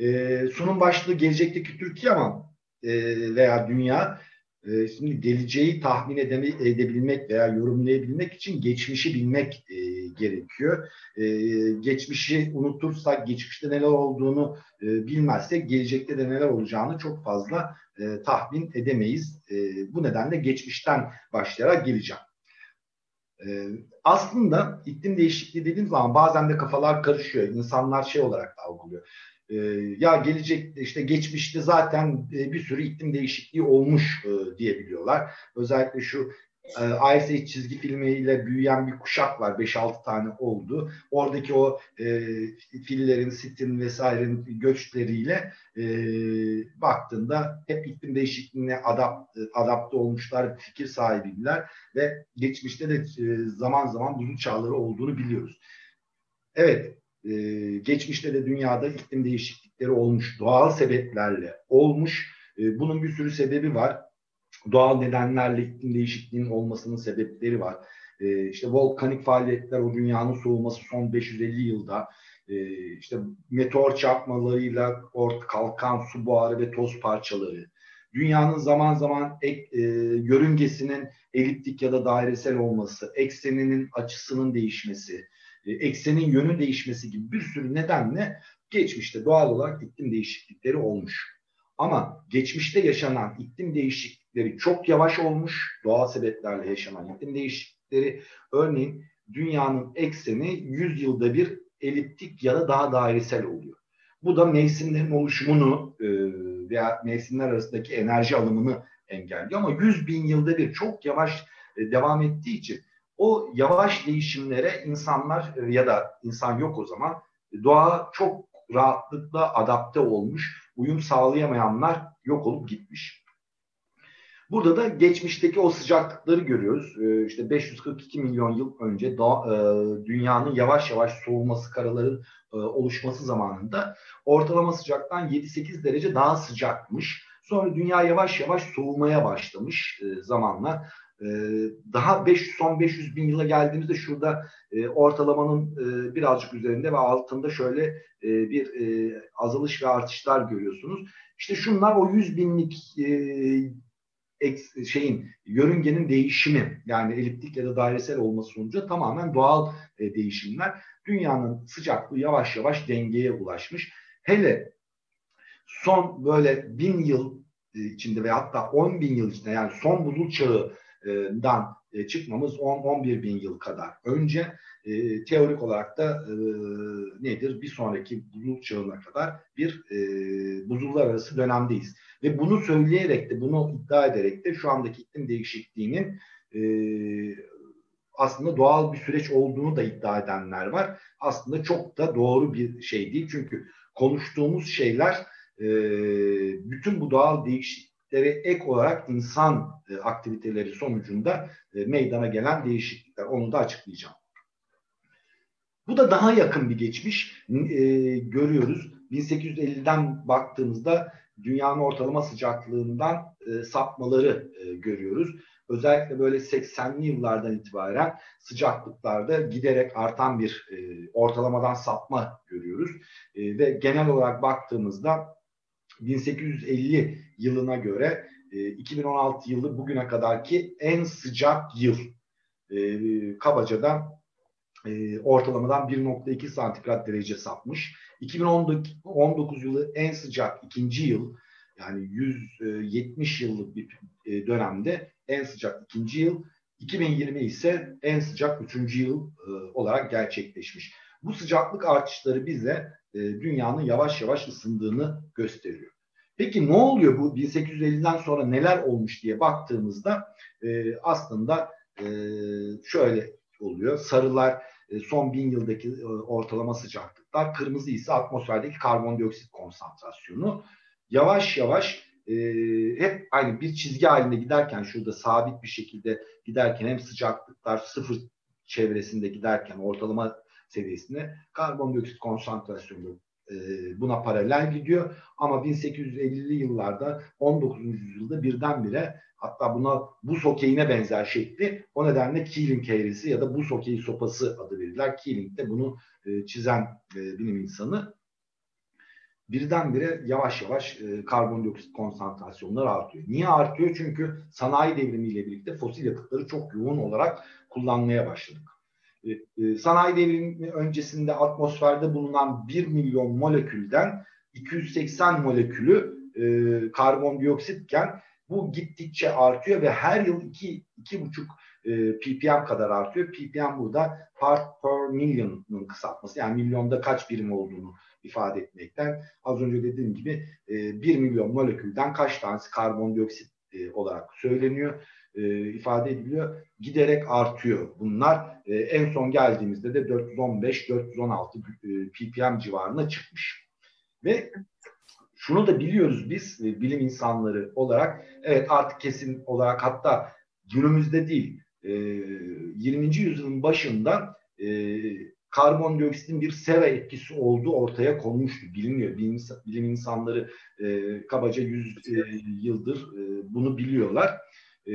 E, sunum başlığı gelecekteki Türkiye ama e, veya dünya e, şimdi geleceği tahmin edeme, edebilmek veya yorumlayabilmek için geçmişi bilmek e, gerekiyor. E, geçmişi unutursak, geçmişte neler olduğunu e, bilmezsek gelecekte de neler olacağını çok fazla e, tahmin edemeyiz. E, bu nedenle geçmişten başlayarak geleceğim. E, aslında iklim değişikliği dediğim zaman bazen de kafalar karışıyor. İnsanlar şey olarak algılıyor. E, ya gelecek işte geçmişte zaten e, bir sürü iklim değişikliği olmuş e, diyebiliyorlar. Özellikle şu e, Age çizgi filmiyle büyüyen bir kuşak var. 5-6 tane oldu. Oradaki o e, fillerin, sitin vesairenin göçleriyle e, baktığında hep iklim değişikliğine adapt, adapte olmuşlar, fikir sahibiydiler ve geçmişte de e, zaman zaman buzul çağları olduğunu biliyoruz. Evet, e, geçmişte de dünyada iklim değişiklikleri olmuş, doğal sebeplerle olmuş. E, bunun bir sürü sebebi var doğal nedenlerle iklim değişikliğinin olmasının sebepleri var. E, işte volkanik faaliyetler, o dünyanın soğuması son 550 yılda, e, işte meteor çarpmalarıyla ort kalkan su buharı ve toz parçaları, dünyanın zaman zaman ek, e, yörüngesinin eliptik ya da dairesel olması, ekseninin açısının değişmesi, eksenin yönü değişmesi gibi bir sürü nedenle geçmişte doğal olarak iklim değişiklikleri olmuş. Ama geçmişte yaşanan iklim değişiklikleri çok yavaş olmuş. Doğal sebeplerle yaşanan iklim değişiklikleri örneğin dünyanın ekseni 100 yılda bir eliptik ya da daha dairesel oluyor. Bu da mevsimlerin oluşumunu e, veya mevsimler arasındaki enerji alımını engelliyor ama 100 bin yılda bir çok yavaş e, devam ettiği için o yavaş değişimlere insanlar e, ya da insan yok o zaman doğa çok rahatlıkla adapte olmuş uyum sağlayamayanlar yok olup gitmiş. Burada da geçmişteki o sıcaklıkları görüyoruz. Ee, işte 542 milyon yıl önce e, dünyanın yavaş yavaş soğuması, karaların e, oluşması zamanında ortalama sıcaktan 7-8 derece daha sıcakmış. Sonra dünya yavaş yavaş soğumaya başlamış zamanla. E, daha 500 son 500 bin yıla geldiğimizde şurada e, ortalamanın e, birazcık üzerinde ve altında şöyle e, bir e, azalış ve artışlar görüyorsunuz. İşte şunlar o 100 binlik e, şeyin yörüngenin değişimi yani eliptik ya da dairesel olması sonucu tamamen doğal e, değişimler. Dünyanın sıcaklığı yavaş yavaş dengeye ulaşmış. Hele son böyle bin yıl e, içinde ve hatta 10 bin yıl içinde yani son buzul çağından e, çıkmamız 10-11 bin yıl kadar önce e, teorik olarak da e, nedir? Bir sonraki buzul çağına kadar bir e, buzullar arası dönemdeyiz. Ve bunu söyleyerek de, bunu iddia ederek de şu andaki iklim değişikliğinin e, aslında doğal bir süreç olduğunu da iddia edenler var. Aslında çok da doğru bir şey değil. Çünkü konuştuğumuz şeyler e, bütün bu doğal değişikliklere ek olarak insan e, aktiviteleri sonucunda e, meydana gelen değişiklikler. Onu da açıklayacağım. Bu da daha yakın bir geçmiş e, görüyoruz. 1850'den baktığımızda dünyanın ortalama sıcaklığından e, sapmaları e, görüyoruz. Özellikle böyle 80'li yıllardan itibaren sıcaklıklarda giderek artan bir e, ortalamadan sapma görüyoruz. E, ve genel olarak baktığımızda 1850 yılına göre e, 2016 yılı bugüne kadarki en sıcak yıl. E, kabaca da e, ortalamadan 1.2 santigrat derece sapmış. 2019 yılı en sıcak ikinci yıl yani 170 yıllık bir e, dönemde en sıcak ikinci yıl. 2020 ise en sıcak üçüncü yıl e, olarak gerçekleşmiş. Bu sıcaklık artışları bize e, dünyanın yavaş yavaş ısındığını gösteriyor. Peki ne oluyor bu 1850'den sonra neler olmuş diye baktığımızda e, aslında e, şöyle oluyor. Sarılar e, son bin yıldaki e, ortalama sıcaklıklar, kırmızı ise atmosferdeki karbondioksit konsantrasyonu. Yavaş yavaş e, hep aynı bir çizgi halinde giderken şurada sabit bir şekilde giderken hem sıcaklıklar sıfır çevresinde giderken ortalama seviyesinde karbondioksit konsantrasyonu buna paralel gidiyor. Ama 1850'li yıllarda 19. yüzyılda birdenbire hatta buna buz hokeyine benzer şekli o nedenle Keeling eğrisi ya da buz hokeyi sopası adı verirler. Keeling de bunu e, çizen e, bilim insanı. birdenbire yavaş yavaş e, karbondioksit konsantrasyonları artıyor. Niye artıyor? Çünkü sanayi devrimiyle birlikte fosil yakıtları çok yoğun olarak kullanmaya başladık. E, e, sanayi devrimi öncesinde atmosferde bulunan 1 milyon molekülden 280 molekülü e, karbondioksitken bu gittikçe artıyor ve her yıl 2 2,5 e, ppm kadar artıyor. ppm burada part per million'ın kısaltması. Yani milyonda kaç birim olduğunu ifade etmekten. Az önce dediğim gibi e, 1 milyon molekülden kaç tanesi karbondioksit olarak söyleniyor, e, ifade ediliyor. Giderek artıyor bunlar. E, en son geldiğimizde de 415-416 e, ppm civarına çıkmış. Ve şunu da biliyoruz biz e, bilim insanları olarak evet artık kesin olarak hatta günümüzde değil e, 20. yüzyılın başında e, karbondioksitin bir sera etkisi olduğu ortaya konmuştu. Biliniyor. Bilim, bilim insanları e, kabaca 100 e, yıldır e, bunu biliyorlar. E,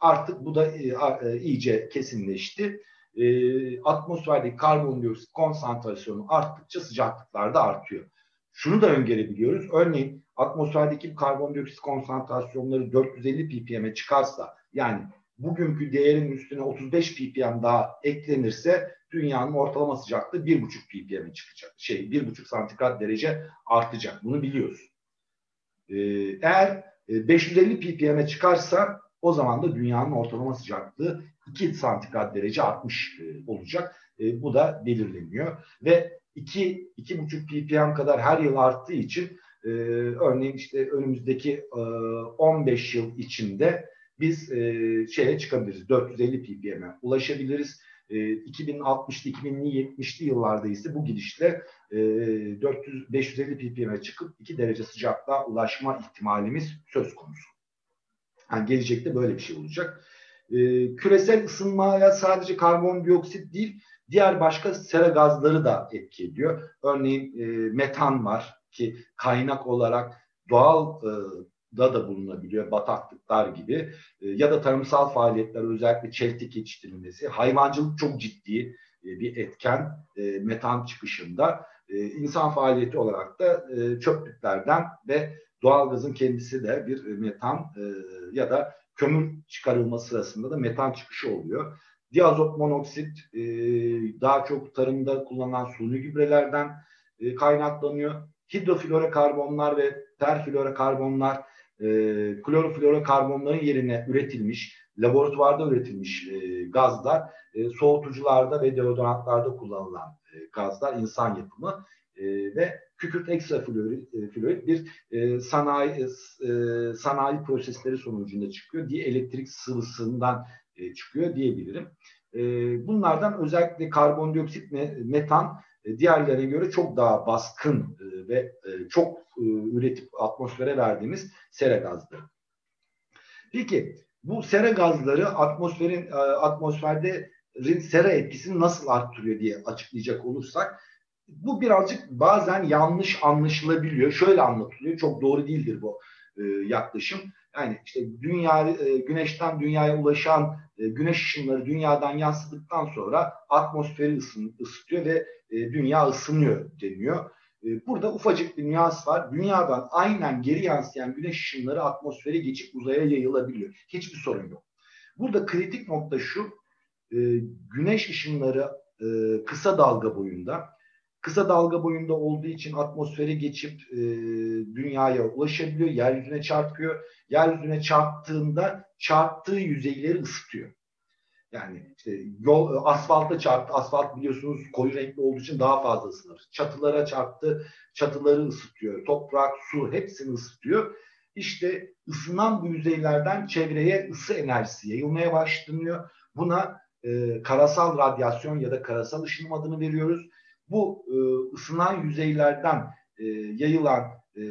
artık bu da e, e, iyice kesinleşti. E, atmosferdeki karbondioksit konsantrasyonu arttıkça sıcaklıklar da artıyor. Şunu da öngörebiliyoruz. Örneğin atmosferdeki karbondioksit konsantrasyonları 450 ppm'e çıkarsa yani bugünkü değerin üstüne 35 ppm daha eklenirse dünyanın ortalama sıcaklığı 1,5 ppm'e çıkacak. Şey 1,5 santigrat derece artacak. Bunu biliyoruz. Ee, eğer 550 e, ppm'e çıkarsa o zaman da dünyanın ortalama sıcaklığı 2 santigrat derece artmış e, olacak. E, bu da belirleniyor. Ve 2 2,5 ppm kadar her yıl arttığı için e, örneğin işte önümüzdeki e, 15 yıl içinde biz e, şeye çıkabiliriz. 450 ppm'e ulaşabiliriz. E, 2060'lı 2070'li yıllarda ise bu gidişle e, 400 550 ppm'e çıkıp 2 derece sıcaklığa ulaşma ihtimalimiz söz konusu. Yani gelecekte böyle bir şey olacak. E, küresel ısınmaya sadece karbondioksit değil, diğer başka sera gazları da etki ediyor. Örneğin e, metan var ki kaynak olarak doğal e, da da bulunabiliyor bataklıklar gibi e, ya da tarımsal faaliyetler özellikle çeltik yetiştirilmesi hayvancılık çok ciddi e, bir etken e, metan çıkışında e, insan faaliyeti olarak da e, çöplüklerden ve doğalgazın kendisi de bir metan e, ya da kömür çıkarılma sırasında da metan çıkışı oluyor. Diazot monoksit e, daha çok tarımda kullanılan suni gübrelerden e, kaynaklanıyor. Hidroflorokarbonlar ve terflorokarbonlar e, kloroflorokarbonların yerine üretilmiş, laboratuvarda üretilmiş e, gazlar, e, soğutucularda ve deodorantlarda kullanılan e, gazlar, insan yapımı e, ve kükürt ekstrafluorit e, bir e, sanayi e, sanayi prosesleri sonucunda çıkıyor diye elektrik sıvısından e, çıkıyor diyebilirim. E, bunlardan özellikle karbondioksit ve metan e, diğerlerine göre çok daha baskın e, ve e, çok üretip atmosfere verdiğimiz sera gazları. Peki bu sera gazları atmosferin atmosferde sera etkisini nasıl arttırıyor diye açıklayacak olursak bu birazcık bazen yanlış anlaşılabiliyor. Şöyle anlatılıyor. Çok doğru değildir bu yaklaşım. Yani işte dünya güneşten dünyaya ulaşan güneş ışınları dünyadan yansıdıktan sonra atmosferi ısıtıyor ve e, dünya ısınıyor deniyor. E, burada ufacık bir nüans var. Dünyadan aynen geri yansıyan güneş ışınları atmosfere geçip uzaya yayılabiliyor. Hiçbir sorun yok. Burada kritik nokta şu, e, güneş ışınları kısa dalga boyunda, kısa dalga boyunda olduğu için atmosfere geçip dünyaya ulaşabiliyor, yeryüzüne çarpıyor. Yeryüzüne çarptığında çarptığı yüzeyleri ısıtıyor. Yani işte yol asfalta çarptı. Asfalt biliyorsunuz koyu renkli olduğu için daha fazla ısınır. Çatılara çarptı. Çatıları ısıtıyor. Toprak, su hepsini ısıtıyor. İşte ısınan bu yüzeylerden çevreye ısı enerjisi yayılmaya başlanıyor. Buna e, karasal radyasyon ya da karasal ışınım adını veriyoruz. Bu e, ısınan yüzeylerden e, yayılan e,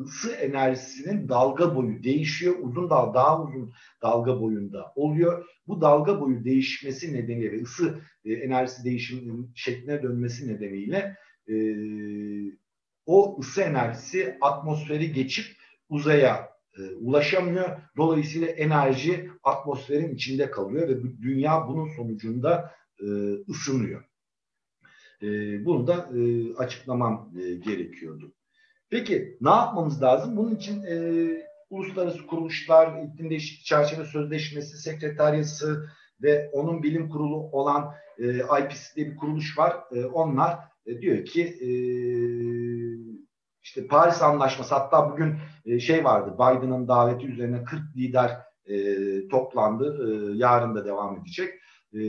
ısı enerjisinin dalga boyu değişiyor. Uzun dal daha uzun dalga boyunda oluyor. Bu dalga boyu değişmesi nedeniyle ısı e, enerjisi değişiminin şekline dönmesi nedeniyle e, o ısı enerjisi atmosferi geçip uzaya e, ulaşamıyor. Dolayısıyla enerji atmosferin içinde kalıyor ve dünya bunun sonucunda e, ısınıyor. E, bunu da e, açıklamam e, gerekiyordu. Peki ne yapmamız lazım? Bunun için e, uluslararası kuruluşlar, iklim değişikliği çerçeve sözleşmesi, sekreteryası ve onun bilim kurulu olan e, IPCC diye bir kuruluş var. E, onlar e, diyor ki e, işte Paris Anlaşması hatta bugün e, şey vardı Biden'ın daveti üzerine 40 lider e, toplandı. E, yarın da devam edecek. E,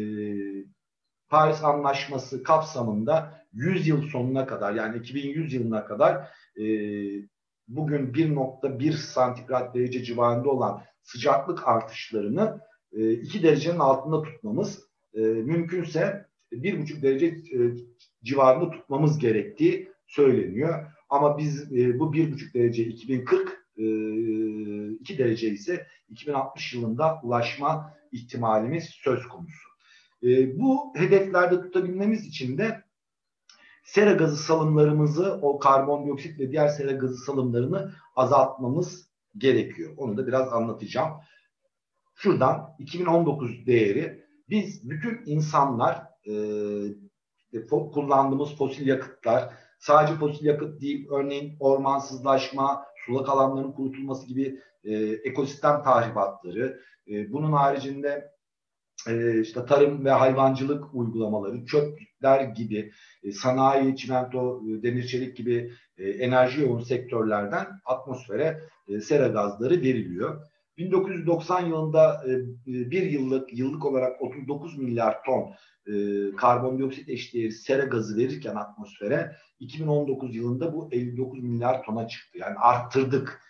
Paris Anlaşması kapsamında 100 yıl sonuna kadar yani 2100 yılına kadar e, bugün 1.1 santigrat derece civarında olan sıcaklık artışlarını e, 2 derecenin altında tutmamız e, mümkünse 1.5 derece e, civarında tutmamız gerektiği söyleniyor. Ama biz e, bu 1.5 derece 2040 e, 2 derece ise 2060 yılında ulaşma ihtimalimiz söz konusu. E, bu hedeflerde tutabilmemiz için de sera gazı salımlarımızı, o karbondioksit ve diğer sera gazı salımlarını azaltmamız gerekiyor. Onu da biraz anlatacağım. Şuradan 2019 değeri biz bütün insanlar e, kullandığımız fosil yakıtlar, sadece fosil yakıt değil, örneğin ormansızlaşma, sulak alanların kurutulması gibi e, ekosistem tahribatları, e, bunun haricinde e, işte tarım ve hayvancılık uygulamaları, çöpler gibi e, sanayi, çimento, e, demir çelik gibi e, enerji yoğun sektörlerden atmosfere e, sera gazları veriliyor. 1990 yılında bir yıllık yıllık olarak 39 milyar ton karbondioksit eşdeğeri sera gazı verirken atmosfere 2019 yılında bu 59 milyar tona çıktı. Yani arttırdık